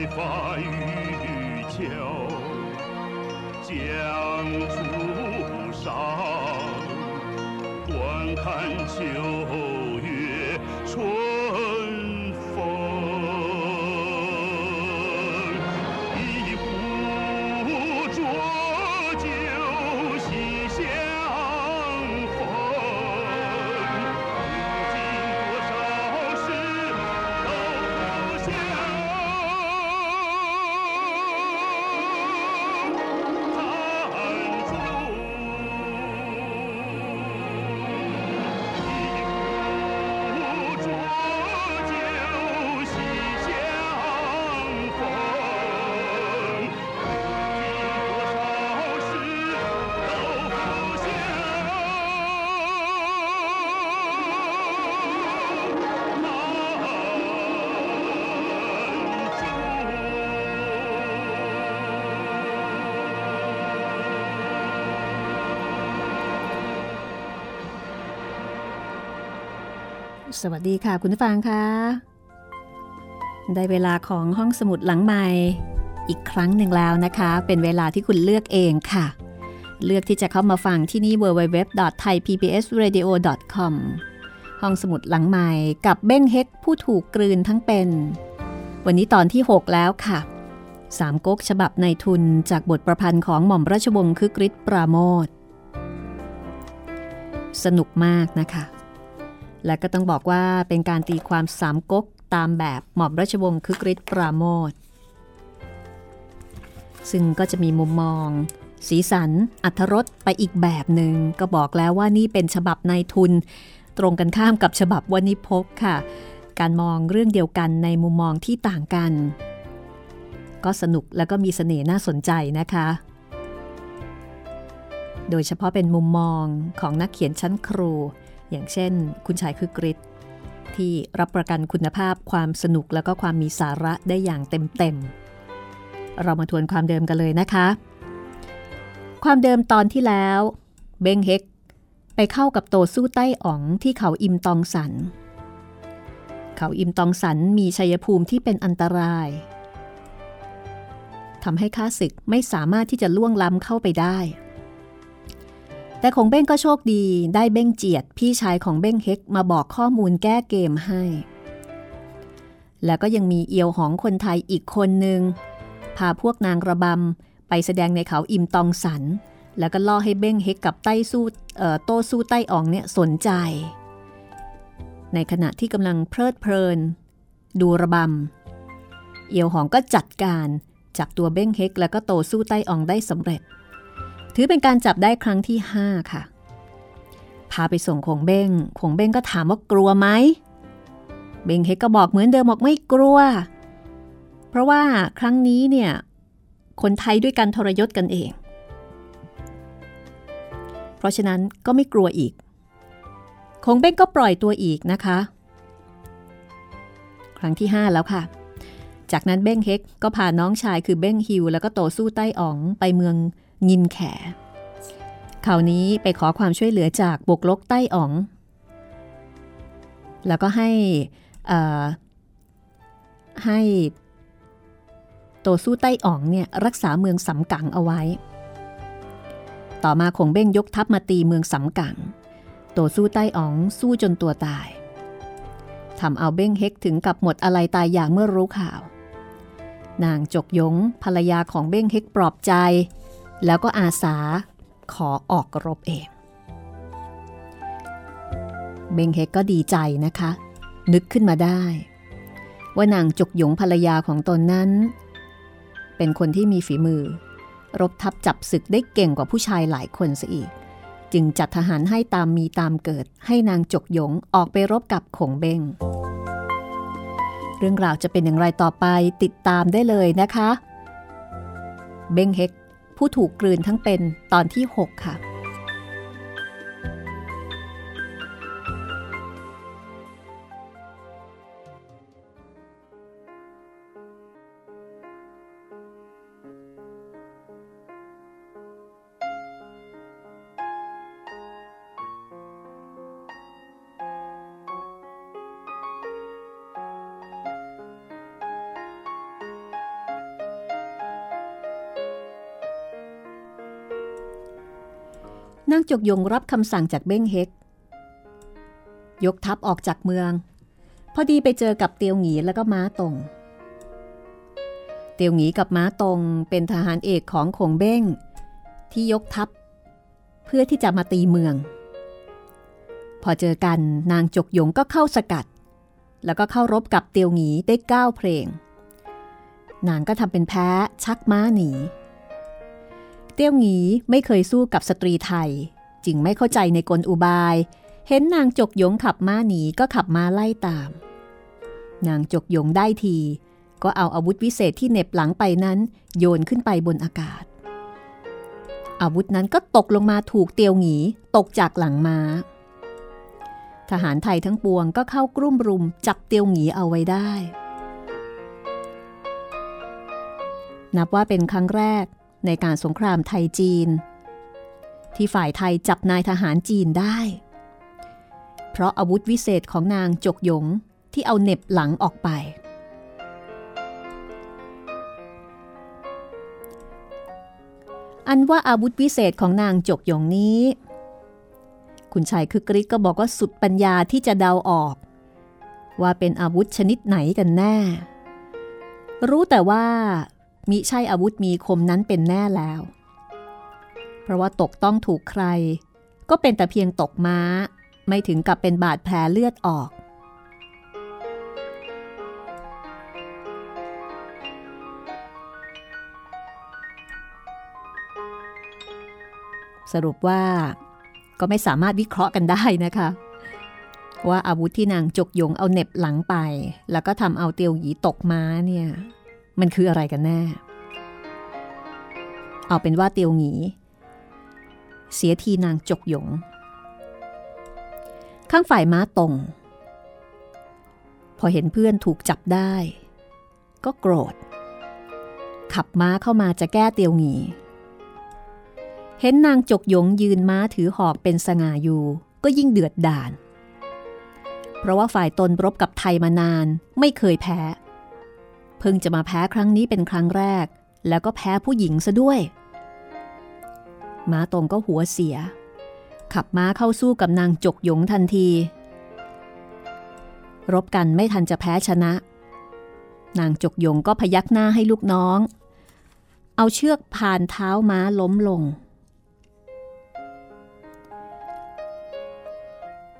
白发渔樵江渚上观看秋。 สวัสดีค่ะคุณผู้ฟังค่ะ ได้เวลาของห้องสมุดหลังใหม่ อีกครั้งหนึ่งแล้วนะคะ เป็นเวลาที่คุณเลือกเองค่ะ เลือกที่จะเข้ามาฟังที่นี่ www.thaipbsradio.com ห้องสมุดหลังใหม่กับเบ้งเฮกผู้ถูกกลืนทั้งเป็น วันนี้ตอนที่ 6 แล้วค่ะสามก๊กฉบับในทุนจากบทประพันธ์ของหม่อมราชวงศ์คึกฤทธิ์ปราโมทสนุกมากนะคะ และก็ต้องบอกว่าเป็นการตีความสามก๊กตามแบบหม่อมราชวงศ์คึกฤทธิ์ปราโมทซึ่งก็จะมีมุมมอง สีสัน อัธรสไปอีกแบบหนึ่งก็บอกแล้วว่านี่เป็นฉบับในทุน ตรงกันข้ามกับฉบับวณิพกค่ะ การมองเรื่องเดียวกันในมุมมองที่ต่างกัน ก็สนุกแล้วก็มีเสน่ห์น่าสนใจนะคะ โดยเฉพาะเป็นมุมมองของนักเขียนชั้นครู อย่างเช่น คุณชายคือกริชที่รับประกันคุณภาพความสนุกแล้วก็ความมีสาระได้อย่างเต็มๆ เรามาทวนความเดิมกันเลยนะคะ ความเดิมตอนที่แล้ว เบงเฮกไปเข้ากับโตสู้ใต้อ๋องที่เขาอิมตองสัน เขาอิมตองสันมีชัยภูมิที่เป็นอันตรายทำให้ข้าศึกไม่สามารถที่จะล่วงล้ำเข้าไปได้ แต่ของเบ้งก็โชคดีได้เบ้งเจียดพี่ชายของเบ้งเฮกมาบอกข้อมูลแก้เกมให้ แล้วก็ยังมีเอียวหองคนไทยอีกคนหนึ่งพาพวกนางระบำไปแสดงในเขาอิมตองสัน แล้วก็ล่อให้เบ้งเฮกกับไต้สู้โต้สู้ไต้อ่องเนี่ยสนใจ ในขณะที่กำลังเพลิดเพลิน ดูระบำเอียวหองก็จัดการจากตัวเบ้งเฮกแล้วก็โตสู้ไต้อ่องได้สำเร็จ ถือเป็นการจับได้ครั้งที่ห้าค่ะ พาไปส่งคงเบ้งคงเบ้งก็ถามว่ากลัวไหม เบ้งเฮกก็บอกเหมือนเดิมบอกไม่กลัว เพราะว่าครั้งนี้เนี่ยคนไทยด้วยกันทรยศกันเอง เพราะฉะนั้นก็ไม่กลัวอีก คงเบ้งก็ปล่อยตัวอีกนะคะ ครั้งที่ 5 แล้วค่ะ จากนั้นเบ้งเฮกก็พาน้องชายคือเบ้งฮิว แล้วก็โตสู้ใต้อ๋องไปเมือง งินแขคราวนี้ไปขอความช่วยเหลือจากบกลกใต้อ๋อง แล้วก็ให้ให้โตสู้ใต้อ๋องเนี่ยรักษาเมืองสำกังเอาไว้ ต่อมาคงเบ้งยกทัพมาตีเมืองสำกัง โตสู้ใต้อ๋องสู้จนตัวตายทำเอาเบ้งเฮกถึงกับหมดอะไรตายอย่างเมื่อรู้ข่าว นางจกยงภรรยาของเบ้งเฮกปลอบใจ แล้วก็อาสาขอออกรบเอง เบงเฮกก็ดีใจนะคะ นึกขึ้นมาได้ ว่านางจกหยงภรรยาของตนนั้น เป็นคนที่มีฝีมือ รบทับจับศึกได้เก่งกว่าผู้ชายหลายคนซะอีก จึงจัดทหารให้ตามมีตามเกิด ให้นางจกหยงออกไปรบกับขงเบงเรื่องราวจะเป็นอย่างไรต่อไปติดตามได้เลยนะคะ เบงเฮก ผู้ถูกกลืนทั้งเป็นตอนที่ 6 ค่ะ จกยงรับคำสั่งจากเบ้งเฮก ยกทัพออกจากเมือง พอดีไปเจอกับเตียวหงีแล้วก็ม้าตงเตียวหงีกับม้าตงเป็นทหารเอกของขงเบ้ง ที่ยกทัพ เพื่อที่จะมาตีเมือง พอเจอกันนางจกยงก็เข้าสกัด แล้วก็เข้ารบกับเตียวหงีได้ก้าวเพลง นางก็ทำเป็นแพ้ชักม้าหนีเตี้ยวหงีไม่เคยสู้กับสตรีไทย จึงไม่เข้าใจในกลอุบาย เห็นนางจกยงขับม้าหนีก็ขับม้าไล่ตาม นางจกยงได้ที ก็เอาอาวุธวิเศษที่เน็บหลังไปนั้น โยนขึ้นไปบนอากาศ อาวุธนั้นก็ตกลงมาถูกเตียวหงีตกจากหลังม้า ทหารไทยทั้งปวงก็เข้ากรุ่มรุมจับเตียวหงีเอาไว้ได้ นับว่าเป็นครั้งแรกในการสงครามไทยจีน ที่ฝ่ายไทยจับนายทหารจีนได้ เพราะอาวุธวิเศษของนางจกหยงที่เอาเน็บหลังออกไป อันว่าอาวุธวิเศษของนางจกหยงนี้ คุณชายคือกริกก็บอกว่าสุดปัญญาที่จะเดาออก ว่าเป็นอาวุธชนิดไหนกันแน่ รู้แต่ว่ามิใช่อาวุธมีคมนั้นเป็นแน่แล้ว ราะว่าตกต้องถูกใคร ก็เป็นแต่เพียงตกม้า ไม่ถึงกับเป็นบาดแผลเลือดออก สรุปว่าก็ไม่สามารถวิเคราะห์กันได้นะคะ ว่าอาวุธที่นางจกยงเอาเน็บหลังไป แล้วก็ทำเอาเตียวหยีตกม้าเนี่ย มันคืออะไรกันแน่ เอาเป็นว่าเตียวหงี เสียทีนางจกหยง ข้างฝ่ายม้าตรง พอเห็นเพื่อนถูกจับได้ ก็โกรธ ขับม้าเข้ามาจะแก้เตียวหงีเห็นนางจกหยงยืนม้าถือหอกเป็นสง่าอยู่ ก็ยิ่งเดือดด่าน เพราะว่าฝ่ายตนรบกับไทยมานานไม่เคยแพ้ เพิ่งจะมาแพ้ครั้งนี้เป็นครั้งแรก แล้วก็แพ้ผู้หญิงซะด้วย ม้าตรงก็หัวเสีย ขับม้าเข้าสู้กับนางจกหยงทันที รบกันไม่ทันจะแพ้ชนะ นางจกหยงก็พยักหน้าให้ลูกน้อง เอาเชือกผ่านเท้าม้าล้มลง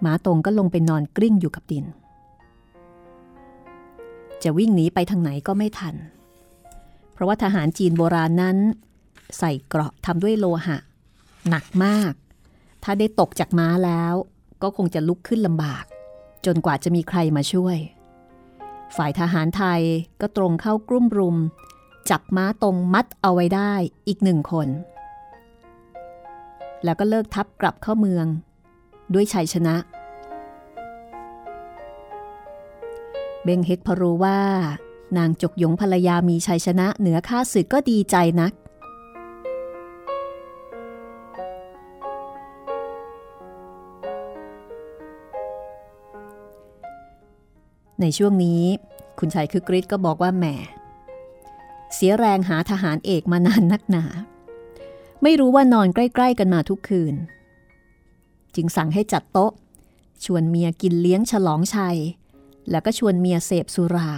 ม้าตรงก็ลงไปนอนกลิ้งอยู่กับดิน จะวิ่งหนีไปทางไหนก็ไม่ทัน เพราะว่าทหารจีนโบราณนั้นใส่เกราะทำด้วยโลหะ หนักมาก ถ้าได้ตกจากม้าแล้ว ก็คงจะลุกขึ้นลำบาก จนกว่าจะมีใครมาช่วย ฝ่ายทหารไทยก็ตรงเข้ากลุ่มรุม จับม้าตรงมัดเอาไว้ได้อีกหนึ่งคน แล้วก็เลิกทับกลับเข้าเมือง ด้วยชัยชนะ เบงเฮกพอรู้ว่านางจกยงภรรยามีชัยชนะเหนือข้าศึกก็ดีใจนัก ในช่วงนี้คุณชายคือกริชก็บอกว่าแหมเสียแรงหาทหารเอกมานานนักหนา ไม่รู้ว่านอนใกล้ ๆ กันมาทุกคืน จึงสั่งให้จัดโต๊ะ ชวนเมียกินเลี้ยงฉลองชัย แล้วก็ชวนเมียเสพสุรา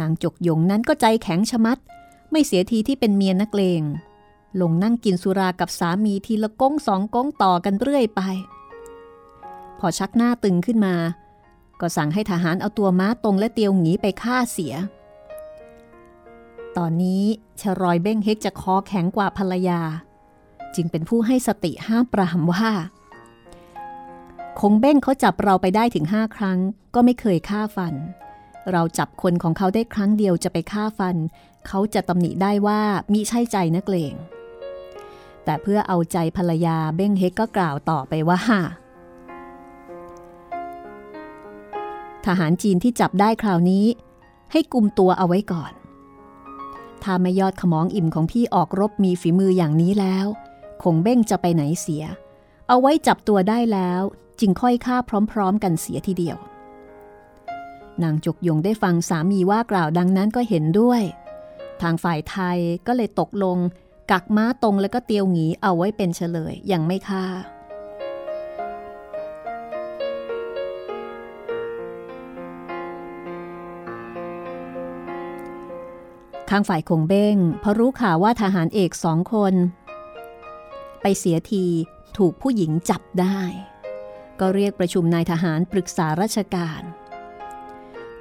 นางจกยงนั้นก็ใจแข็งชะมัด ไม่เสียทีที่เป็นเมียนักเลง ลงนั่งกินสุรากับสามีทีละก้งสองก้งต่อกันเรื่อยไป พอชักหน้าตึงขึ้นมา ก็สั่งให้ทหารเอาตัวม้าตรงและเตียวหงีไปฆ่าเสีย ตอนนี้ชรอยเบ้งเฮกจะคอแข็งกว่าภรรยา จึงเป็นผู้ให้สติห้ามปรามว่า คงเบ้งเขาจับเราไปได้ถึงห้าครั้ง ก็ไม่เคยฆ่าฟัน เราจับคนของเขาได้ครั้งเดียวจะไปฆ่าฟัน เขาจะตำหนิได้ว่ามิใช่ใจนักเลงแต่เพื่อเอาใจภรรยาเบ้งเฮกก็กล่าวต่อไปว่า ทหารจีนที่จับได้คราวนี้ ให้กุมตัวเอาไว้ก่อน ถ้าไม่ยอดขมองอิ่มของพี่ออกรบมีฝีมืออย่างนี้แล้วคงเบ้งจะไปไหนเสีย เอาไว้จับตัวได้แล้ว จึงค่อยฆ่าพร้อมๆ กันเสียทีเดียว นางจกยงได้ฟังสามีว่ากล่าวดังนั้นก็เห็นด้วย ทางฝ่ายไทยก็เลยตกลง กักม้าตรงแล้วก็เตียวหงีเอาไว้เป็นเฉลยยังไม่ฆ่า ข้างฝ่ายคงเบ้งพราะรู้ข่าวว่าทหารเอกสองคน ไปเสียทีถูกผู้หญิงจับได้ ก็เรียกประชุมนายทหารปรึกษาราชการ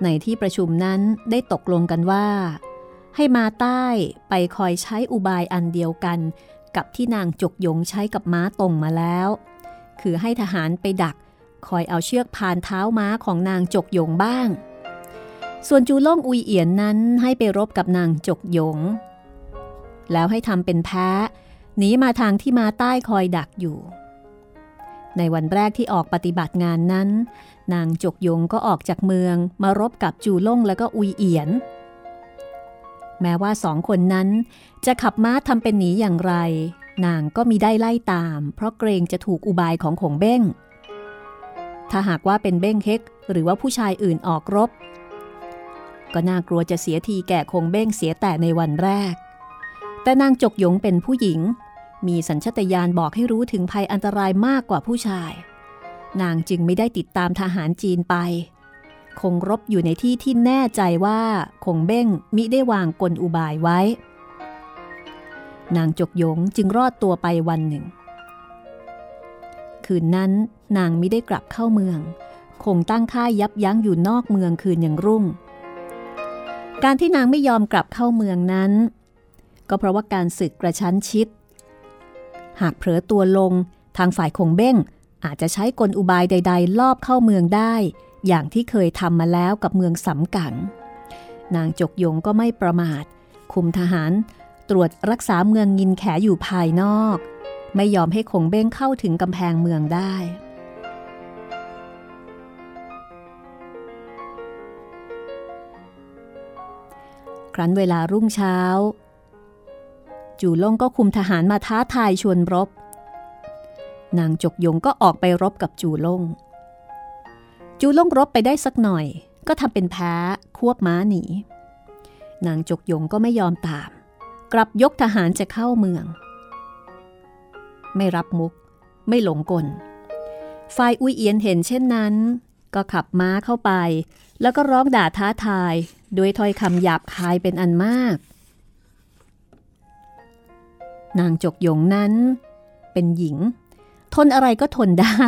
ในที่ประชุมนั้นได้ตกลงกันว่า ให้มาใต้ไปคอยใช้อุบายอันเดียวกัน กับที่นางจกยงใช้กับม้าตรงมาแล้ว คือให้ทหารไปดักคอยเอาเชือกพานเท้าม้าของนางจกยงบ้าง ส่วนจูล่งอุยเอียนนั้นให้ไปรบกับนางจกยง แล้วให้ทำเป็นแพ้หนีมาทางที่มาใต้คอยดักอยู่ ในวันแรกที่ออกปฏิบัติงานนั้น นางจกยงก็ออกจากเมืองมารบกับจูล่งและก็อุยเอียน แม้ว่าสองคนนั้นจะขับม้าทำเป็นหนีอย่างไร นางก็มีได้ไล่ตาม เพราะเกรงจะถูกอุบายของขงเบ้ง ถ้าหากว่าเป็นเบ้งเฮกหรือว่าผู้ชายอื่นออกรบ ก็น่ากลัวจะเสียทีแก่คงเบ้งเสียแต่ในวันแรก แต่นางจกหยงเป็นผู้หญิง มีสัญชตาตญาณบอกให้รู้ถึงภัยอันตรายมากกว่าผู้ชาย นางจึงไม่ได้ติดตามทหารจีนไป คงรบอยู่ในที่ที่แน่ใจว่าคงเบ้งมิได้วางกลอุบายไว้ นางจกหยงจึงรอดตัวไปวันหนึ่ง คืนนั้นนางไม่ได้กลับเข้าเมือง คงตั้งค่ายยับยั้งอยู่นอกเมืองคืนอย่างรุ่ง การที่นางไม่ยอมกลับเข้าเมืองนั้น ก็เพราะว่าการศึกกระชั้นชิด หากเผลอตัวลงทางฝ่ายคงเบ้ง อาจจะใช้กลอุบายใด ๆ ลอบเข้าเมืองได้ อย่างที่เคยทำมาแล้วกับเมืองสำกัง นางจกยงก็ไม่ประมาท คุมทหารตรวจรักษาเมืองยินแขอยู่ภายนอก ไม่ยอมให้คงเบ้งเข้าถึงกำแพงเมืองได้ ครั้นเวลารุ่งเช้า จูล่งก็คุมทหารมาท้าทายชวนรบ นางจกยงก็ออกไปรบกับจูล่ง จูล่งรบไปได้สักหน่อย ก็ทำเป็นแพ้ควบม้าหนี นางจกยงก็ไม่ยอมตาม กลับยกทหารจะเข้าเมือง ไม่รับมุก ไม่หลงกล ฝ่ายอุยเอียนเห็นเช่นนั้น ก็ขับม้าเข้าไป แล้วก็ร้องด่าท้าทายด้วยถ้อยคำหยาบคายเป็นอันมาก นางจกยงนั้น เป็นหญิง ทนอะไรก็ทนได้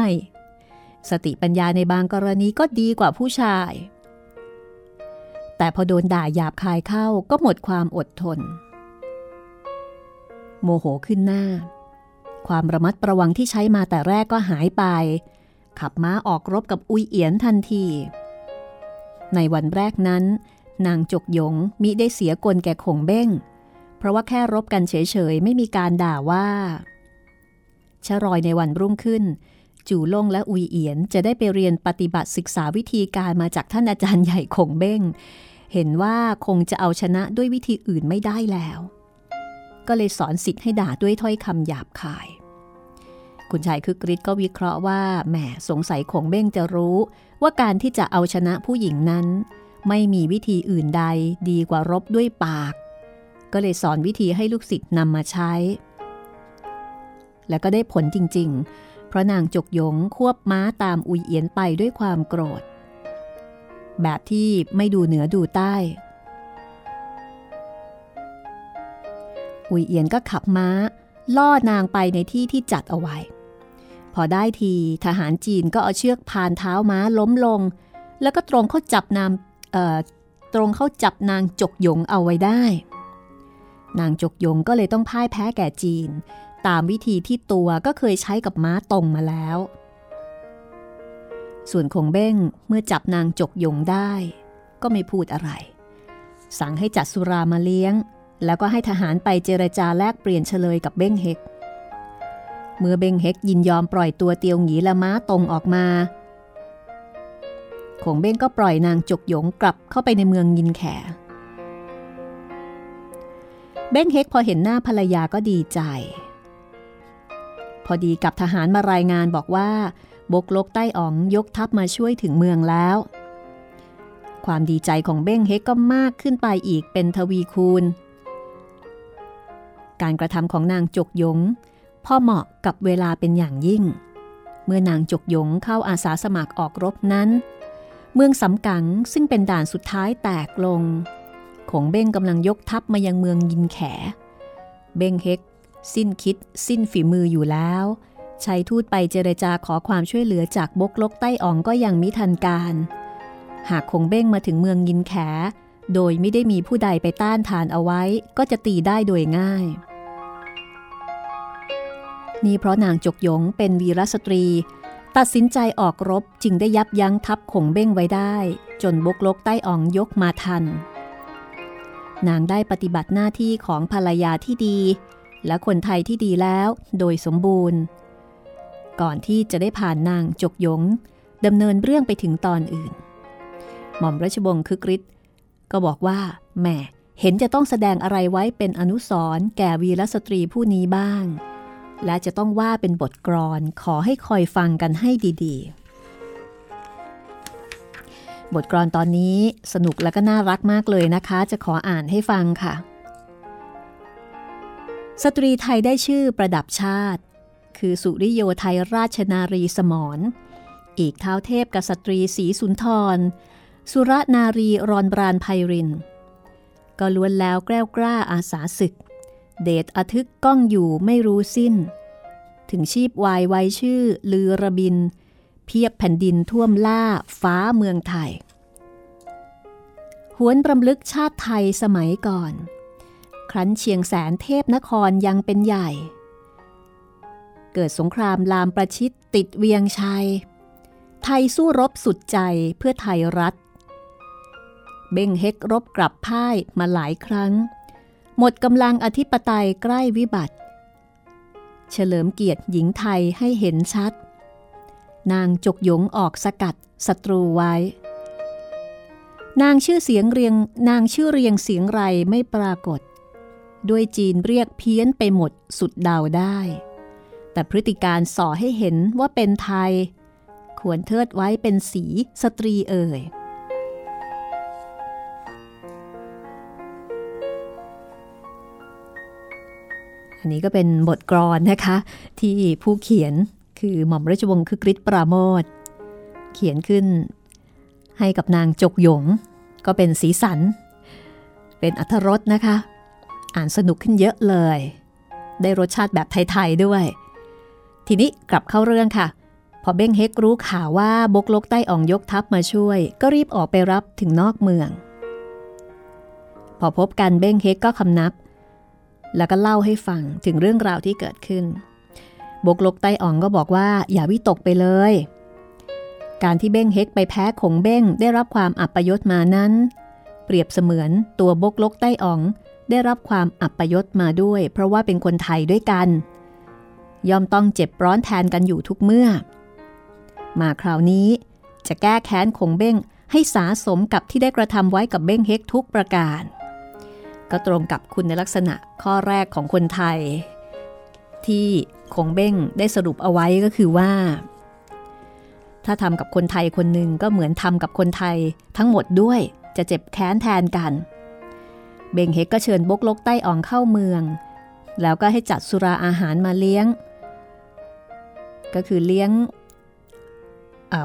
สติปัญญาในบางกรณีก็ดีกว่าผู้ชาย แต่พอโดนด่าหยาบคายเข้าก็หมดความอดทน โมโหขึ้นหน้า ความระมัดระวังที่ใช้มาแต่แรกก็หายไป ขับม้าออกรบกับอุยเอียนทันที ในวันแรกนั้น นางจกยงมิได้เสียกลแก่ขงเบ้ง เพราะว่าแค่รบกันเฉยๆ ไม่มีการด่าว่าชะรอยในวันรุ่งขึ้น จู่ล่งและอุยเอียนจะได้ไปเรียนปฏิบัติศึกษาวิธีการมาจากท่านอาจารย์ใหญ่ขงเบ้ง เห็นว่าคงจะเอาชนะด้วยวิธีอื่นไม่ได้แล้ว ก็เลยสอนสิทธิ์ให้ด่าด้วยถ้อยคำหยาบคาย คุณชายคึกฤทธิ์ก็วิเคราะห์ว่าแหมสงสัยคงเบ้งจะรู้ ว่าการที่จะเอาชนะผู้หญิงนั้น ไม่มีวิธีอื่นใดดีกว่ารบด้วยปาก ก็เลยสอนวิธีให้ลูกศิษย์นำมาใช้ และก็ได้ผลจริง ๆ เพราะนางจกยงควบม้าตามอุยเอียนไปด้วยความโกรธ แบบที่ไม่ดูเหนือดูใต้ อุยเอียนก็ขับม้าล่อนางไปในที่ที่จัดเอาไว้ พอได้ทีทหารจีนก็เอาเชือกพานเท้าม้าล้มลง แล้วก็ตรงเข้าจับนางตรงเข้าจับนางจกยงเอาไว้ได้ นางจกยงก็เลยต้องพ่ายแพ้แก่จีน ตามวิธีที่ตัวก็เคยใช้กับม้าตรงมาแล้ว ส่วนคงเบ้งเมื่อจับนางจกยงได้ ก็ไม่พูดอะไร สั่งให้จัดสุรามาเลี้ยง แล้วก็ให้ทหารไปเจรจาแลกเปลี่ยนเฉลยกับเบ้งเฮก เมื่อเบงเฮกยินยอมปล่อยตัวเตียวหงีและม้าตรงออกมาคงเบ้งก็ปล่อยนางจกหยงกลับเข้าไปในเมืองยินแข เบ้งเฮกพอเห็นหน้าภรรยาก็ดีใจ พอดีกับทหารมารายงานบอกว่าบกลกใต้อ๋องยกทัพมาช่วยถึงเมืองแล้ว ความดีใจของเบ้งเฮกก็มากขึ้นไปอีกเป็นทวีคูณ การกระทำของนางจกยง พ่อเหมาะกับเวลาเป็นอย่างยิ่ง เมื่อนางจกยงเข้าอาสาสมัครออกรบนั้น เมืองสำกังซึ่งเป็นด่านสุดท้ายแตกลง ขงเบ้งกำลังยกทัพมายังเมืองยินแข เบ้งเฮกสิ้นคิด สิ้นฝีมืออยู่แล้วใช้ทูตไปเจรจาขอความช่วยเหลือจากบกลกใต้อ่องก็ยังมิทันการ หากคงเบ้งมาถึงเมืองยินแข โดยไม่ได้มีผู้ใดไปต้านทานเอาไว้ ก็จะตีได้โดยง่าย นี่เพราะนางจกยงเป็นวีรสตรี ตัดสินใจออกรบจึงได้ยับยั้งทัพขงเบ้งไว้ได้ จนบกลกใต้อ่องยกมาทัน นางได้ปฏิบัติหน้าที่ของภรรยาที่ดี และคนไทยที่ดีแล้วโดยสมบูรณ์ ก่อนที่จะได้ผ่านนางจกยงดำเนินเรื่องไปถึงตอนอื่น หม่อมราชวงศ์คึกฤทธิ์ก็บอกว่าแม่เห็นจะต้องแสดงอะไรไว้เป็นอนุสรณ์แก่วีรสตรีผู้นี้บ้าง และจะต้องว่าเป็นบทกรอนขอให้คอยฟังกันให้ดีๆ บทกรอนตอนนี้สนุกและก็น่ารักมากเลยนะคะ จะขออ่านให้ฟังค่ะ สตรีไทยได้ชื่อประดับชาติ คือสุริโยไทยราชนารีสมรอีกเท้าเทพกษัตรีศรีสุนทร สุรนารีรอนบรานไพริน ก็ล้วนแล้วแกล้วกล้าอาสาศึก เดชอทึกก้องอยู่ไม่รู้สิ้น ถึงชีพวายไว้ชื่อลือระบิน เพียบแผ่นดินท่วมล่าฟ้าเมืองไทย หวนรำลึกชาติไทยสมัยก่อน ครั้นเชียงแสนเทพนครยังเป็นใหญ่ เกิดสงครามลามประชิดติดเวียงชัย ไทยสู้รบสุดใจเพื่อไทยรัฐ เบ่งเฮกรบกลับพ่ายมาหลายครั้ง หมดกำลังอธิปไตยใกล้วิบัติ เฉลิมเกียรติหญิงไทยให้เห็นชัด นางจกยงออกสกัดศัตรูไว้ นางชื่อเสียงเรียงนางชื่อเรียงเสียงไรไม่ปรากฏ ด้วยจีนเรียกเพี้ยนไปหมดสุดดาวได้ แต่พฤติการส่อให้เห็นว่าเป็นไทย ควรเทิดไว้เป็นสีสตรีเอ่ย อันนี้ก็เป็นบทกรอนนะคะ ที่ผู้เขียนคือหม่อมราชวงศ์คือกริชปราโมทเขียนขึ้นให้กับนางจกหยง ก็เป็นสีสัน เป็นอัธรสนะคะ อ่านสนุกขึ้นเยอะเลย ได้รสชาติแบบไทย ๆ ด้วย ทีนี้กลับเข้าเรื่องค่ะ พอเบ้งเฮกรู้ข่าวว่าบกลกใต้อ่องยกทัพมาช่วย ก็รีบออกไปรับถึงนอกเมือง พอพบกันเบ้งเฮกก็คำนับ แล้วก็เล่าให้ฟังถึงเรื่องราวที่เกิดขึ้น บกลกไตอ่องก็บอกว่าอย่าวิตกไปเลย การที่เบ้งเฮกไปแพ้ขงเบ้งได้รับความอับประยศมานั้น เปรียบเสมือนตัวบกลกไตอ่องได้รับความอับประยศมาด้วย เพราะว่าเป็นคนไทยด้วยกัน ยอมต้องเจ็บร้อนแทนกันอยู่ทุกเมื่อ มาคราวนี้จะแก้แค้นขงเบ้งให้สาสมกับที่ได้กระทำไว้กับเบ้งเฮกทุกประการ ก็ตรงกับคุณในลักษณะข้อแรกของคนไทย ที่คงเบ้งได้สรุปเอาไว้ก็คือว่า ถ้าทำกับคนไทยคนหนึ่งก็เหมือนทำกับคนไทยทั้งหมดด้วยจะเจ็บแค้นแทนกัน เบงเฮกก็เชิญบกลกใต้อ่องเข้าเมือง แล้วก็ให้จัดสุราอาหารมาเลี้ยง ก็คือเลี้ยง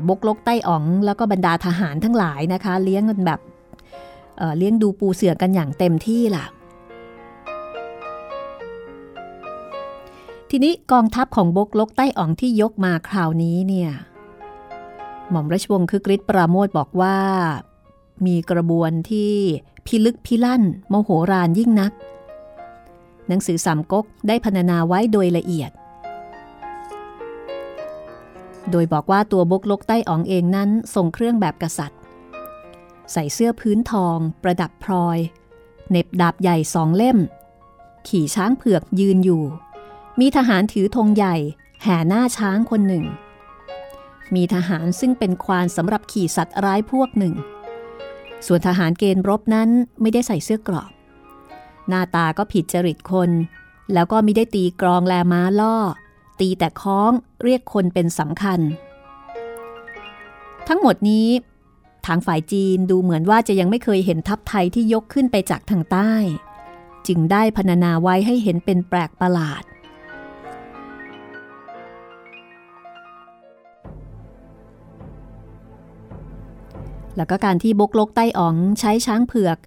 บกลกใต้อ่อง แล้วก็บรรดาทหารทั้งหลายนะคะ เลี้ยงกันแบบ เเลี้ยงดูปูเสือกันอย่างเต็มที่ล่ะ ทีนี้กองทัพของบกลกใต้อ่องที่ยกมาคราวนี้เนี่ย หม่อมราชวงศ์คึกฤทธิ์ปราโมทบอกว่า มีกระบวนที่พิลึกพิลั่นโมโหรานยิ่งนัก หนังสือสามก๊กได้พรรณนาไว้โดยละเอียดโดยบอกว่าตัวบกลกใต้อ๋องเองนั้นทรงเครื่องแบบกษัตริย์ ใส่เสื้อพื้นทอง ประดับพลอยเน็บดาบใหญ่สองเล่ม ขี่ช้างเผือกยืนอยู่ มีทหารถือธงใหญ่แห่หน้าช้างคนหนึ่ง มีทหารซึ่งเป็นควานสำหรับขี่สัตว์ร้ายพวกหนึ่ง ส่วนทหารเกณฑ์รบนั้นไม่ได้ใส่เสื้อกรอบ หน้าตาก็ผิดจริตคน แล้วก็ไม่ได้ตีกรองแลม้าล่อ ตีแต่คล้องเรียกคนเป็นสำคัญ ทั้งหมดนี้ ทางฝ่ายจีนดูเหมือนว่าจะยังไม่เคยเห็นทัพไทยที่ยกขึ้นไปจากทางใต้ จึงได้พรรณนาไว้ให้เห็นเป็นแปลกประหลาด แล้วก็การที่บกลกใต้อ๋องใช้ช้างเผือก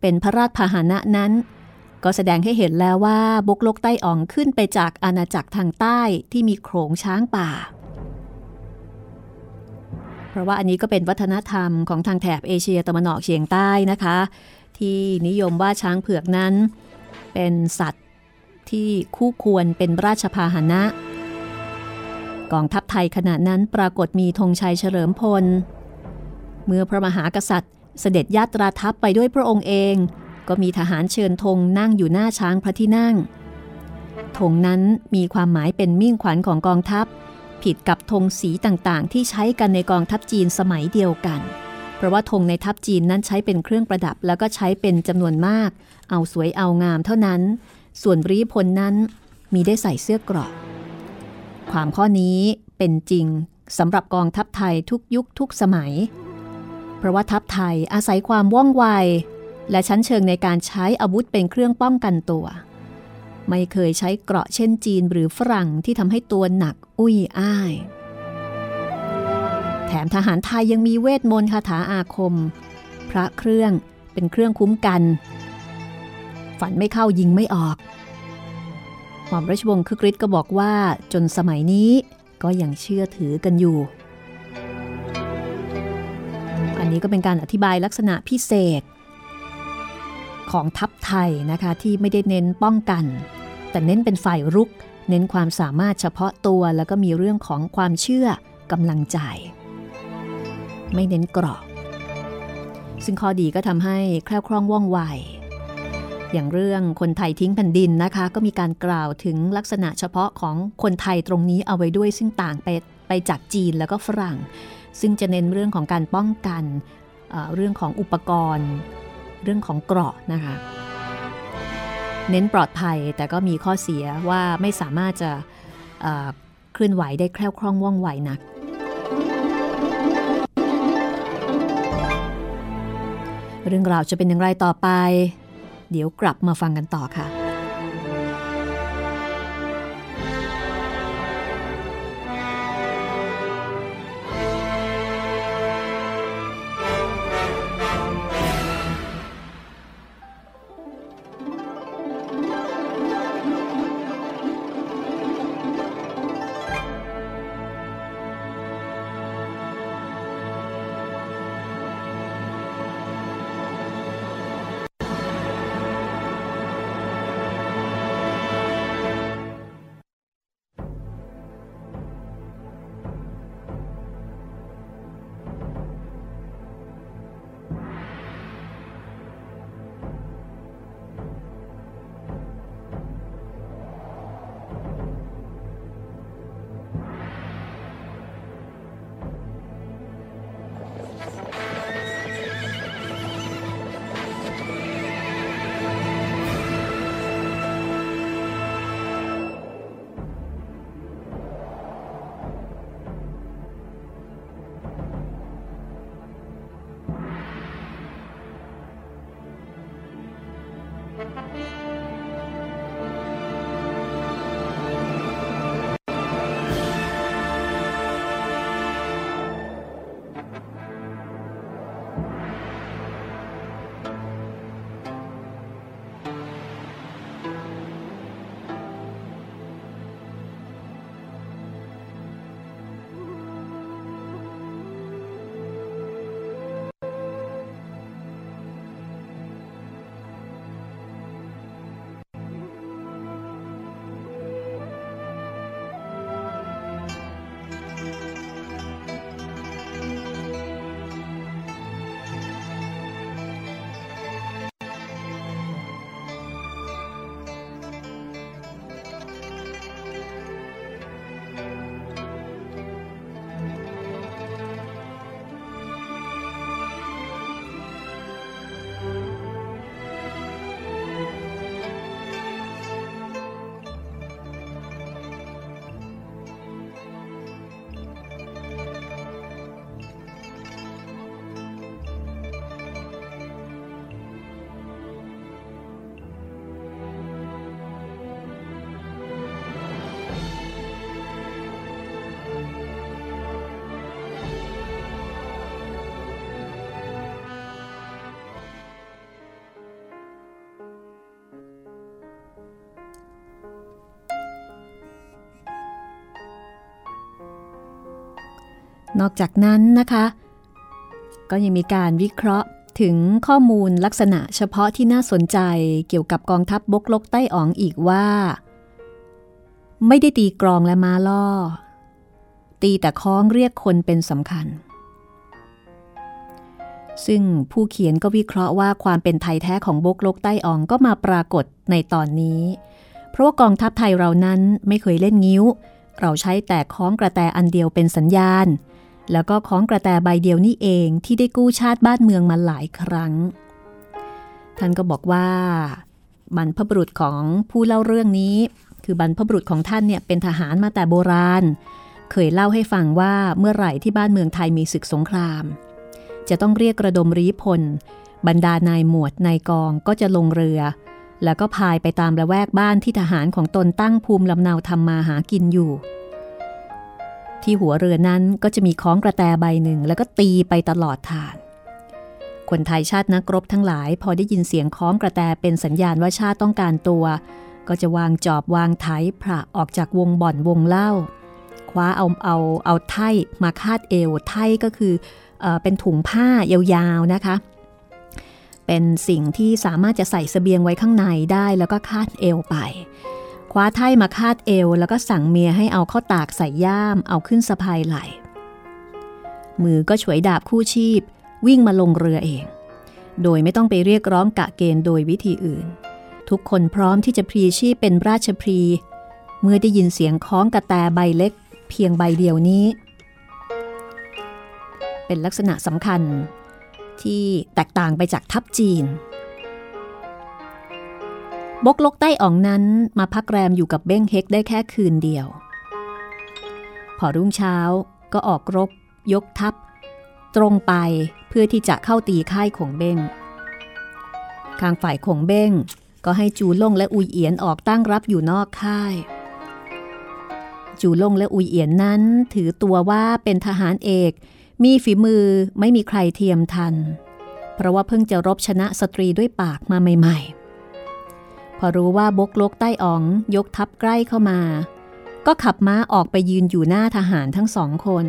เป็นพระราชพาหนะนั้น ก็แสดงให้เห็นแล้วว่าบกลกใต้อ๋องขึ้นไปจากอาณาจักรทางใต้ที่มีโขงช้างป่า ราะว่าอันนี้ก็เป็นวัฒนธรรมของทางแถบเอเชียตะวันออกเฉียงใต้นะคะ ที่นิยมว่าช้างเผือกนั้น เป็นสัตว์ที่คู่ควรเป็นราชพาหนะ กองทัพไทยขณะนั้นปรากฏมีธงชัยเฉลิมพล เมื่อพระมหากษัตริย์ เสด็จญาตราทัพไปด้วยพระองค์เอง ก็มีทหารเชิญธงนั่งอยู่หน้าช้างพระที่นั่งธงนั้นมีความหมายเป็นมิ่งขวัญของกองทัพ ผิดกับธงสีต่างๆ ที่ใช้กันในกองทัพจีนสมัยเดียวกัน เพราะว่าธงในทัพจีนนั้นใช้เป็นเครื่องประดับแล้วก็ใช้เป็นจำนวนมาก เอาสวยเอางามเท่านั้น ส่วนรีพลนั้นมีได้ใส่เสื้อกรอกความข้อนี้เป็นจริงสำหรับกองทัพไทยทุกยุคทุกสมัย เพราะว่าทัพไทยอาศัยความว่องไว และชั้นเชิงในการใช้อาวุธเป็นเครื่องป้องกันตัว ไม่เคยใช้เกราะเช่นจีนหรือฝรั่งที่ทำให้ตัวหนักอุ้ยอ้าย แถมทหารไทยยังมีเวทมนต์คาถาอาคม พระเครื่องเป็นเครื่องคุ้มกัน ฝันไม่เข้ายิงไม่ออกหม่อมราชวงศ์คึกฤทธิ์ก็บอกว่าจนสมัยนี้ก็ยังเชื่อถือกันอยู่ อันนี้ก็เป็นการอธิบายลักษณะพิเศษ ของทัพไทยนะคะที่ไม่ได้เน้นป้องกัน แต่เน้นเป็นฝ่ายรุก เน้นความสามารถเฉพาะตัวแล้วก็มีเรื่องของความเชื่อกำลังใจ ไม่เน้นกรอบซึ่งข้อดีก็ทำให้แคล่วคล่องว่องไว อย่างเรื่องคนไทยทิ้งแผ่นดินนะคะ ก็มีการกล่าวถึงลักษณะเฉพาะของคนไทยตรงนี้เอาไว้ด้วย ซึ่งต่างไปไปจากจีนแล้วก็ฝรั่ง ซึ่งจะเน้นเรื่องของการป้องกัน เรื่องของอุปกรณ์ เรื่องของเกราะนะคะ เน้นปลอดภัยแต่ก็มีข้อเสียว่าไม่สามารถจะเคลื่อนไหวได้แคล่วคล่องว่องไวนัก เรื่องราวจะเป็นอย่างไรต่อไป เดี๋ยวกลับมาฟังกันต่อค่ะ นอกจากนั้นนะคะ ก็ยังมีการวิเคราะห์ถึงข้อมูลลักษณะเฉพาะที่น่าสนใจเกี่ยวกับกองทัพบบกลกใต้อ๋องอีกว่า ไม่ได้ตีกรองและมาล่อ ตีแต่คล้องเรียกคนเป็นสำคัญ ซึ่งผู้เขียนก็วิเคราะห์ว่าความเป็นไทยแท้ของบกลกใต้อ๋องก็มาปรากฏในตอนนี้ เพราะว่ากองทัพไทยเรานั้นไม่เคยเล่นงิ้ว เราใช้แต่คล้องกระแตอันเดียวเป็นสัญญาณ แล้วก็ของกระแตใบเดียวนี่เองที่ได้กู้ชาติบ้านเมืองมาหลายครั้ง ท่านก็บอกว่าบรรพบุรุษของผู้เล่าเรื่องนี้ คือบรรพบุรุษของท่านเนี่ยเป็นทหารมาแต่โบราณ เคยเล่าให้ฟังว่าเมื่อไหร่ที่บ้านเมืองไทยมีศึกสงคราม จะต้องเรียกระดมรีพล บรรดานายหมวดนายกองก็จะลงเรือ แล้วก็พายไปตามละแวกบ้านที่ทหารของตนตั้งภูมิลำเนาทำมาหากินอยู่ ที่หัวเรือนั้นก็จะมีค้องกระแตใบหนึ่ง แล้วก็ตีไปตลอดทางคนไทยชาตินักรบทั้งหลาย พอได้ยินเสียงค้องกระแตเป็นสัญญาณว่าชาติต้องการตัว ก็จะวางจอบวางไถพระออกจากวงบ่อนวงเล่า คว้าเอาเอาเอาไถ่มาคาดเอวไถ่ก็คือเอเป็นถุงผ้ายาวๆนะคะ เป็นสิ่งที่สามารถจะใส่สเสบียงไว้ข้างในได้แล้วก็คาดเอวไป ว้าไถ่มาคาดเอว แล้วก็สั่งเมียให้เอาข้าตากใส่ย่าม เอาขึ้นสะพายไหล มือก็ฉวยดาบคู่ชีพ วิ่งมาลงเรือเอง โดยไม่ต้องไปเรียกร้องกะเกณฑ์โดยวิธีอื่น ทุกคนพร้อมที่จะพรีชีพเป็นราชพรี เมื่อได้ยินเสียงคล้องกระแตใบเล็ก เพียงใบเดียวนี้ เป็นลักษณะสำคัญที่แตกต่างไปจากทัพจีน บกลกใต้อ่องนั้นมาพักแรมอยู่กับเบ้งเฮกได้แค่คืนเดียว พอรุ่งเช้าก็ออกรบ ยกทัพ ตรงไปเพื่อที่จะเข้าตีค่ายของเบ้งข้างฝ่ายของเบ้งก็ให้จูล่งและอุยเอียนออกตั้งรับอยู่นอกค่าย จูล่งและอุยเอียนนั้นถือตัวว่าเป็นทหารเอก มีฝีมือไม่มีใครเทียมทัน เพราะว่าเพิ่งจะรบชนะสตรีด้วยปากมาใหม่ ๆ พอรู้ว่าบกลกใต้อ๋องยกทัพใกล้เข้ามา ก็ขับม้าออกไปยืนอยู่หน้าทหารทั้งสองคน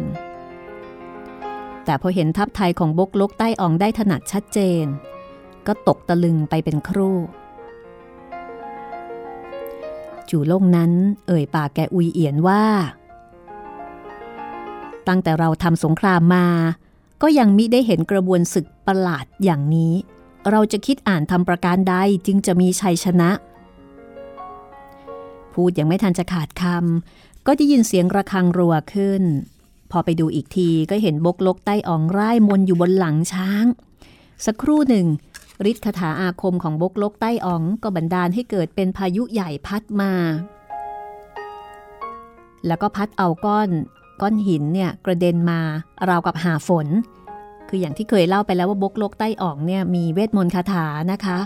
แต่พอเห็นทัพไทยของบกลกใต้อ๋องได้ถนัดชัดเจน ก็ตกตะลึงไปเป็นครู่ จู่ลงนั้นเอ่ยปากแกอุยเอียนว่า ตั้งแต่เราทำสงครามมา ก็ยังมิได้เห็นกระบวนศึกประหลาดอย่างนี้ เราจะคิดอ่านทำประการใดจึงจะมีชัยชนะ พูดยังไม่ทันจะขาดคำก็ได้ยินเสียงระฆังรัวขึ้น พอไปดูอีกทีก็เห็นบกลกใต้อ่องไร่มนอยู่บนหลังช้าง สักครู่หนึ่งฤทธิ์คาถาอาคมของบกลกใต้อ่องก็บันดาลให้เกิดเป็นพายุใหญ่พัดมา แล้วก็พัดเอาก้อน ก้อนหินเนี่ยกระเด็นมาราวกับหาฝน คืออย่างที่เคยเล่าไปแล้วว่าบกโลกใต้อ่องเนี่ยมีเวทมนต์คาถานะคะ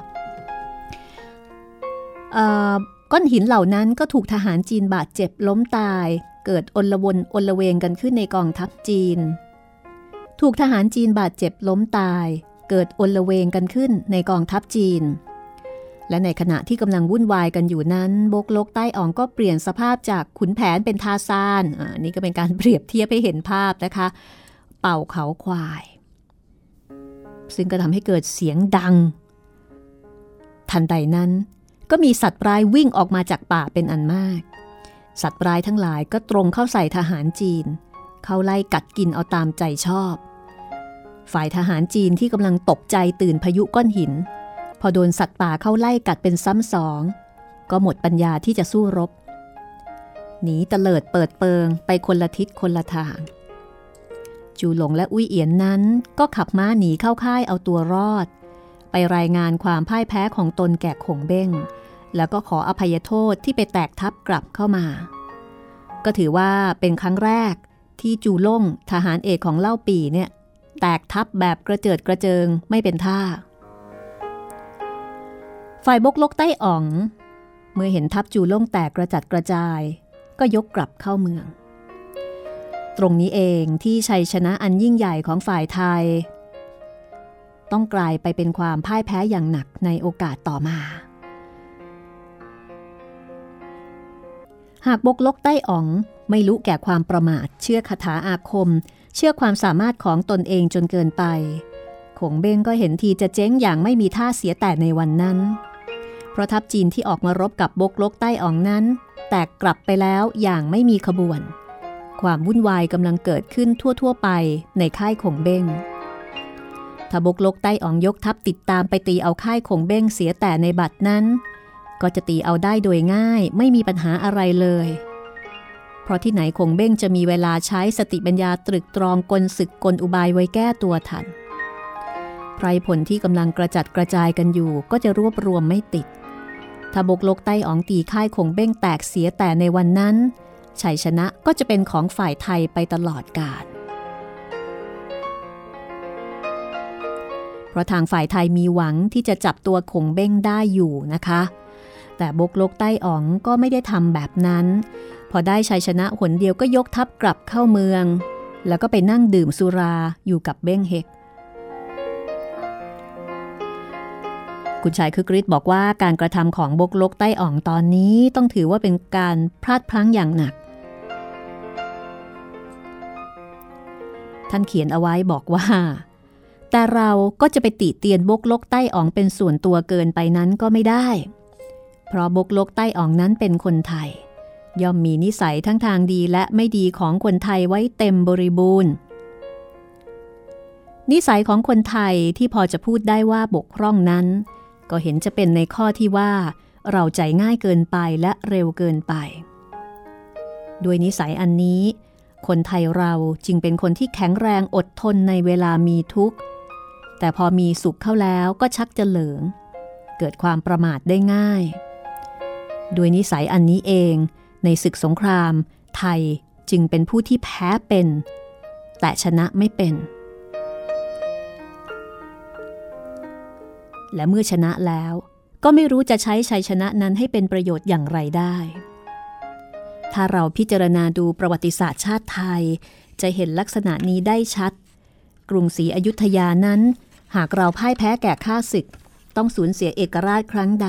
ก้อนหินเหล่านั้นก็ถูกทหารจีนบาดเจ็บล้มตาย เกิดอนลวนอนละเวงกันขึ้นในกองทัพจีน ถูกทหารจีนบาดเจ็บล้มตาย เกิดอนละเวงกันขึ้นในกองทัพจีน และในขณะที่กำลังวุ่นวายกันอยู่นั้น บกโลกใต้อ่องก็เปลี่ยนสภาพจากขุนแผนเป็นทาซานอ่านี่ก็เป็นการเปรียบเทียบให้เห็นภาพนะคะ เป่าเขาควาย ซึ่งก็ทำให้เกิดเสียงดัง ทันใดนั้น ก็มีสัตว์ร้ายวิ่งออกมาจากป่าเป็นอันมาก สัตว์ร้ายทั้งหลายก็ตรงเข้าใส่ทหารจีน เขาไล่กัดกินเอาตามใจชอบ ฝ่ายทหารจีนที่กำลังตกใจตื่นพายุก้อนหิน พอโดนสัตว์ป่าเข้าไล่กัดเป็นซ้ำสอง ก็หมดปัญญาที่จะสู้รบหนีเตลิดเปิดเปิงไปคนละทิศคนละทาง จูหลงและอุ้ยเอียนนั้นก็ขับม้าหนีเข้าค่ายเอาตัวรอด ไปรายงานความพ่ายแพ้ของตนแก่ขงเบ้ง แล้วก็ขออภัยโทษที่ไปแตกทับกลับเข้ามา ก็ถือว่าเป็นครั้งแรกที่จูล่งทหารเอกของเล่าปีเนี่ยแตกทับแบบกระเจิดกระเจิงไม่เป็นท่า ฝ่ายบกลกใต้อ๋อง เมื่อเห็นทัพจูล่งแตกกระจัดกระจาย ก็ยกกลับเข้าเมือง ตรงนี้เองที่ชัยชนะอันยิ่งใหญ่ของฝ่ายไทย ต้องกลายไปเป็นความพ่ายแพ้อย่างหนักในโอกาสต่อมา หากบกลกใต้อ๋องไม่รู้แก่ความประมาท เชื่อคาถาอาคม เชื่อความสามารถของตนเองจนเกินไป ขงเบ้งก็เห็นทีจะเจ๊งอย่างไม่มีท่าเสียแต่ในวันนั้น เพราะทัพจีนที่ออกมารบกับบกลกใต้อ๋องนั้น แตกกลับไปแล้วอย่างไม่มีขบวน ความวุ่นวายกำลังเกิดขึ้นทั่ว ๆ ไปในค่ายขงเบ้งถ้าบกลกใต้อ๋องยกทัพติดตามไปตีเอาค่ายขงเบ้งเสียแต่ในบัตรนั้น ก็จะตีเอาได้โดยง่ายไม่มีปัญหาอะไรเลย เพราะที่ไหนคงเบ้งจะมีเวลาใช้สติปัญญาตรึกตรองกลศึกกลอุบายไว้แก้ตัวทันไพรผลที่กำลังกระจัดกระจายกันอยู่ก็จะรวบรวมไม่ติดถ้าบกลกใต้อ๋องตีค่ายคงเบ้งแตกเสียแต่ในวันนั้น ชัยชนะก็จะเป็นของฝ่ายไทยไปตลอดกาลเพราะทางฝ่ายไทยมีหวังที่จะจับตัวคงเบ้งได้อยู่นะคะ แต่บกลกใต้อ๋องก็ไม่ได้ทำแบบนั้น พอได้ชัยชนะหนเดียวก็ยกทัพกลับเข้าเมือง แล้วก็ไปนั่งดื่มสุราอยู่กับเบ้งเฮกคุณชายคือกริชบอกว่าการกระทำของบกลกใต้อ่องตอนนี้ต้องถือว่าเป็นการพลาดพลั้งอย่างหนัก ท่านเขียนเอาไว้บอกว่า แต่เราก็จะไปติเตียนบกลกใต้อ่องเป็นส่วนตัวเกินไปนั้นก็ไม่ได้ เพราะบกลกใต้อ่องนั้นเป็นคนไทย ย่อมมีนิสัยทั้งทางดีและไม่ดีของคนไทยไว้เต็มบริบูรณ์ นิสัยของคนไทยที่พอจะพูดได้ว่าบกพร่องนั้น ก็เห็นจะเป็นในข้อที่ว่าเราใจง่ายเกินไปและเร็วเกินไป ด้วยนิสัยอันนี้ คนไทยเราจึงเป็นคนที่แข็งแรงอดทนในเวลามีทุกข์ แต่พอมีสุขเข้าแล้วก็ชักจะเหลิงเกิดความประมาทได้ง่ายด้วยนิสัยอันนี้เองในศึกสงคราม ไทยจึงเป็นผู้ที่แพ้เป็น แต่ชนะไม่เป็น และเมื่อชนะแล้วก็ไม่รู้จะใช้ชัยชนะนั้นให้เป็นประโยชน์อย่างไรได้ ถ้าเราพิจารณาดูประวัติศาสตร์ชาติไทย จะเห็นลักษณะนี้ได้ชัด กรุงศรีอยุธยานั้น หากเราพ่ายแพ้แก่ข้าศึก ต้องสูญเสียเอกราชครั้งใด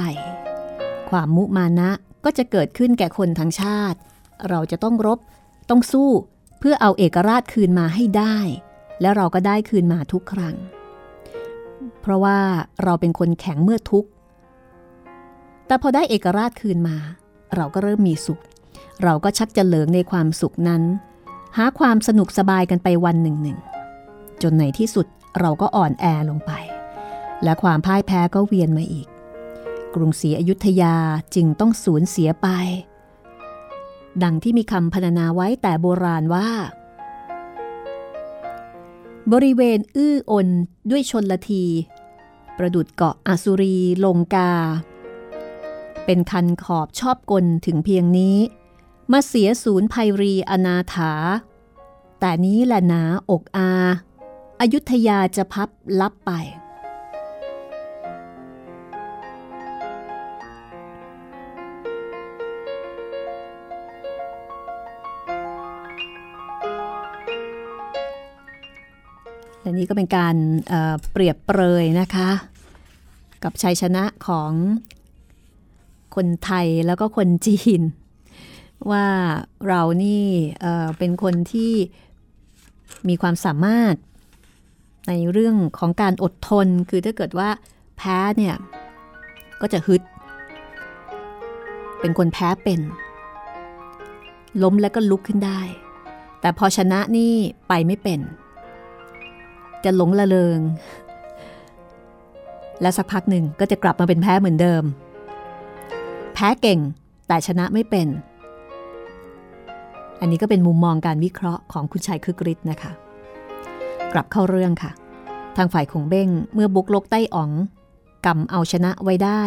ความมุมานะก็จะเกิดขึ้นแก่คนทั้งชาติ เราจะต้องรบ ต้องสู้ เพื่อเอาเอกราชคืนมาให้ได้ และเราก็ได้คืนมาทุกครั้ง เพราะว่าเราเป็นคนแข็งเมื่อทุกข์แต่พอได้เอกราชคืนมา เราก็เริ่มมีสุข เราก็ชักจะเหลิงในความสุขนั้น หาความสนุกสบายกันไปวันหนึ่งหนึ่งจนในที่สุดเราก็อ่อนแอลงไป และความพ่ายแพ้ก็เวียนมาอีก กรุงศรีอยุธยาจึงต้องสูญเสียไป ดังที่มีคำพรรณนาไว้แต่โบราณว่า บริเวณอื้ออนด้วยชนละที ประดุดเกาะอสุรีลงกา เป็นคันขอบชอบกลถึงเพียงนี้ มาเสียศูนย์ภัยรีอนาถา แต่นี้แหละหนาอกอาอายุทยาจะพับลับไป และนี้ก็เป็นการเเปรียบเปรยนะคะ กับชัยชนะของคนไทยแล้วก็คนจีน ว่าเรานี่เเป็นคนที่มีความสามารถในเรื่องของการอดทน คือถ้าเกิดว่าแพ้เนี่ยก็จะฮึด เป็นคนแพ้เป็น ล้มแล้วก็ลุกขึ้นได้ แต่พอชนะนี่ไปไม่เป็น จะหลงละเลง และสักพักหนึ่งก็จะกลับมาเป็นแพ้เหมือนเดิม แพ้เก่งแต่ชนะไม่เป็น อันนี้ก็เป็นมุมมองการวิเคราะห์ของคุณชัยคือกริชนะคะ กลับเข้าเรื่องค่ะ ทางฝ่ายของเบ้งเมื่อบุกลกใต้อ๋องกำเอาชนะไว้ได้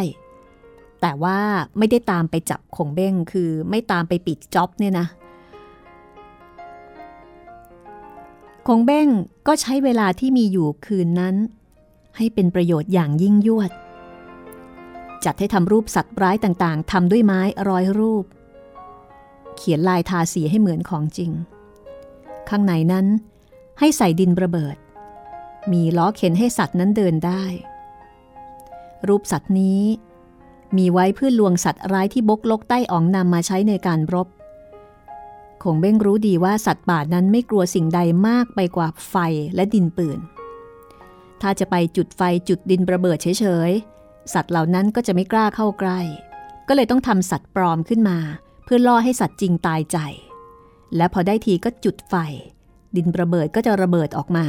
แต่ว่าไม่ได้ตามไปจับคงเบ้งคือไม่ตามไปปิดจ็อบเนี่ยนะคงเบ้งก็ใช้เวลาที่มีอยู่คืนนั้น ให้เป็นประโยชน์อย่างยิ่งยวด จัดให้ทำรูปสัตว์ร้ายต่างๆทำด้วยไม้ร้อยรูป เขียนลายทาสีให้เหมือนของจริง ข้างในนั้นให้ใส่ดินระเบิด มีล้อเข็นให้สัตว์นั้นเดินได้ รูปสัตว์นี้ มีไว้เพื่อลวงสัตว์ร้ายที่บกลกใต้อ่องนำมาใช้ในการรบ คงเบ้งรู้ดีว่าสัตว์ป่านั้นไม่กลัวสิ่งใดมากไปกว่าไฟและดินปืน ถ้าจะไปจุดไฟจุดดินระเบิดเฉยๆ สัตว์เหล่านั้นก็จะไม่กล้าเข้าใกล้ ก็เลยต้องทำสัตว์ปลอมขึ้นมา เพื่อล่อให้สัตว์จริงตายใจ และพอได้ทีก็จุดไฟ ดินระเบิดก็จะระเบิดออกมา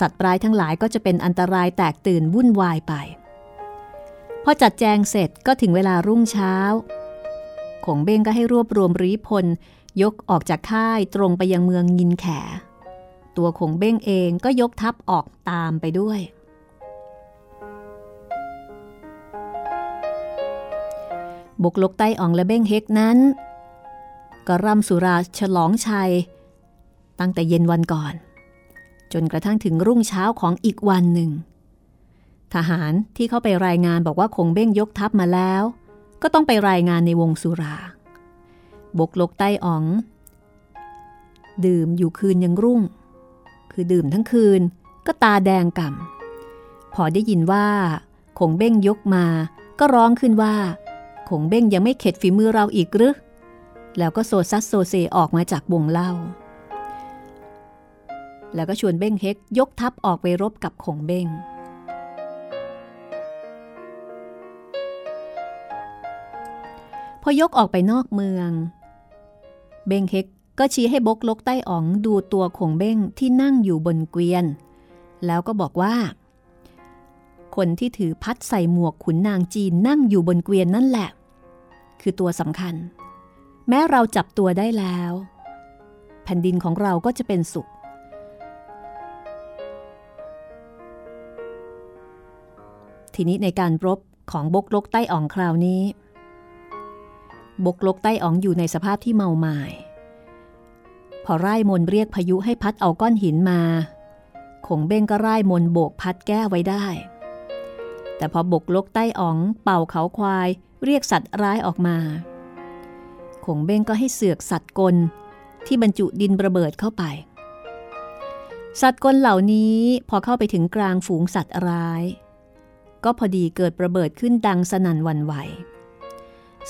สัตว์ปลายทั้งหลายก็จะเป็นอันตรายแตกตื่นวุ่นวายไป พอจัดแจงเสร็จก็ถึงเวลารุ่งเช้าขงเบ้งก็ให้รวบรวมรีพลยกออกจากค่ายตรงไปยังเมืองยินแข ตัวขงเบ้งเองก็ยกทัพออกตามไปด้วย บุกลกใต้อ่องและเบ้งเฮกนั้น ก็ร่ำสุราฉลองชัย ตั้งแต่เย็นวันก่อน จนกระทั่งถึงรุ่งเช้าของอีกวันหนึ่ง ทหารที่เข้าไปรายงานบอกว่าคงเบ้งยกทัพมาแล้ว ก็ต้องไปรายงานในวงสุรา บกลกใต้อ๋อง ดื่มอยู่คืนยังรุ่ง คือดื่มทั้งคืนก็ตาแดงก่ำพอได้ยินว่าคงเบ้งยกมาก็ร้องขึ้นว่า คงเบ้งยังไม่เข็ดฝีมือเราอีกหรือ แล้วก็โซซัสโซเซออกมาจากวงเล่า แล้วก็ชวนเบ้งเฮกยกทัพออกไปรบกับคงเบ้งพอยกออกไปนอกเมือง เบ้งเฮกก็ชี้ให้บกลกใต้อ๋องดูตัวขงเบ้งที่นั่งอยู่บนเกวียน แล้วก็บอกว่า คนที่ถือพัดใส่หมวกขุนนางจีนนั่งอยู่บนเกวียนนั่นแหละ คือตัวสำคัญ แม้เราจับตัวได้แล้ว แผ่นดินของเราก็จะเป็นสุข ทีนี้ในการรบของบกลกใต้อ่องคราวนี้ บกลกใต้อ๋องอยู่ในสภาพที่เมาหมาย พอไร่มนเรียกพายุให้พัดเอาก้อนหินมาคงเบ้งก็ไร่มนโบกพัดแก้ไว้ได้ แต่พอบกลกใต้อ๋อง เป่าเขาควาย เรียกสัตว์ร้ายออกมาคงเบ้งก็ให้เสือกสัตว์กลที่บรรจุดินระเบิดเข้าไป สัตว์กลเหล่านี้พอเข้าไปถึงกลางฝูงสัตว์ร้าย ก็พอดีเกิดระเบิดขึ้นดังสนั่นวันไหว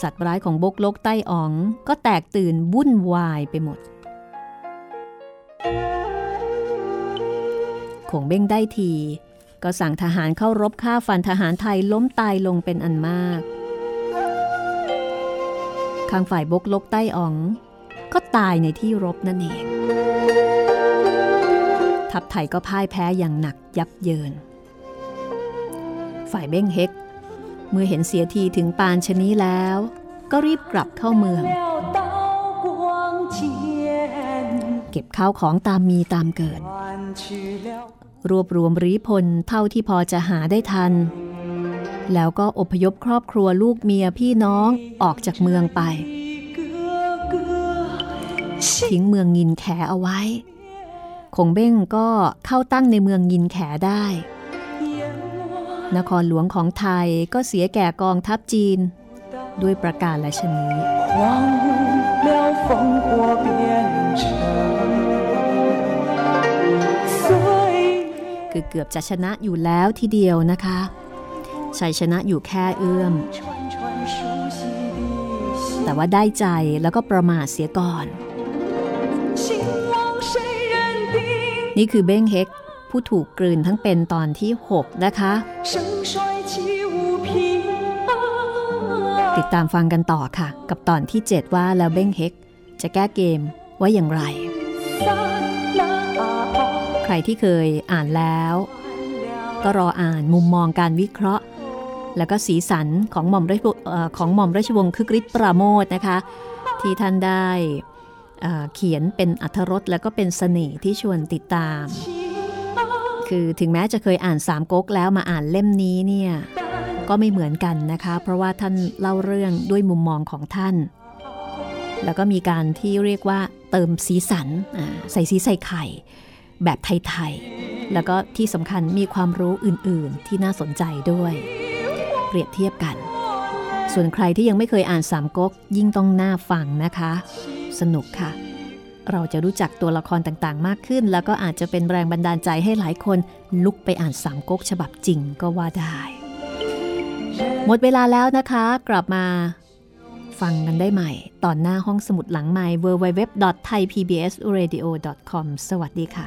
สัตว์ร้ายของบกลกใต้อ๋องก็แตกตื่นวุ่นวายไปหมดคงเบ้งได้ที ก็สั่งทหารเข้ารบฆ่าฟันทหารไทยล้มตายลงเป็นอันมากข้างฝ่ายบกลกใต้อ๋อง ก็ตายในที่รบนั่นเอง ทัพไทยก็พ่ายแพ้อย่างหนักยับเยิน ฝ่ายเบ้งเฮก เมื่อเห็นเสียทีถึงปานชนี้แล้ว ก็รีบกลับเข้าเมือง เก็บข้าวของตามมีตามเกิดรวบรวมรีพลเท่าที่พอจะหาได้ทัน แล้วก็อพยพครอบครัวลูกเมียพี่น้องออกจากเมืองไป ทิ้งเมืองงินแขเอาไว้ คงเบ้งก็เข้าตั้งในเมืองยินแขได้ นครหลวงของไทยก็เสียแก่กองทัพจีน ด้วยประการและชนีือเกือบจะชนะอยู่แล้วทีเดียวนะคะชัยชนะอยู่แค่เอื้อม แต่ว่าได้ใจแล้วก็ประมาทเสียก่อน นี่คือเบ้งเฮกผู้ถูกกลืนทั้งเป็นตอนที่ 6 นะคะ ติดตามฟังกันต่อค่ะ กับตอนที่ 7 ว่าแล้วเบ้งเฮกจะแก้เกมว่าอย่างไร รที่เคยอ่านแล้ว ก็。รออ่านมุมมองการวิเคราะห์ แล้วก็สีสันของหม่อมราชวงศ์เอ่อของหม่อมราชวงศ์คึกฤทธิ์ปราโมทนะคะ ที่ท่านได้เขียนเป็นอัธรสแล้วก็เป็นเสน่ห์ที่ชวนติดตาม คือถึงแม้จะเคยอ่านสามก๊กแล้วมาอ่านเล่มนี้เนี่ยก็ไม่เหมือนกันนะคะ เพราะว่าท่านเล่าเรื่องด้วยมุมมองของท่าน แล้วก็มีการที่เรียกว่าเติมสีสันใส่สีใส่ไข่ แบบไทยๆ แล้วก็ที่สำคัญมีความรู้อื่นๆ ที่น่าสนใจด้วย เปรียบเทียบกัน ส่วนใครที่ยังไม่เคยอ่านสามก๊กยิ่งต้องน่าฟังนะคะ สนุกค่ะ เราจะรู้จักตัวละครต่างๆ มากขึ้น แล้วก็อาจจะเป็นแรงบันดาลใจให้หลายคนลุกไปอ่านสามก๊กฉบับจริงก็ว่าได้ หมดเวลาแล้วนะคะ กลับมา ฟังกันได้ใหม่ ตอนหน้าห้องสมุดหลังใหม่ www.thaipbsradio.com สวัสดีค่ะ